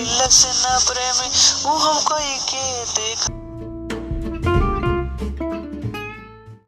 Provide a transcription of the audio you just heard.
लसना प्रेमी वो हमको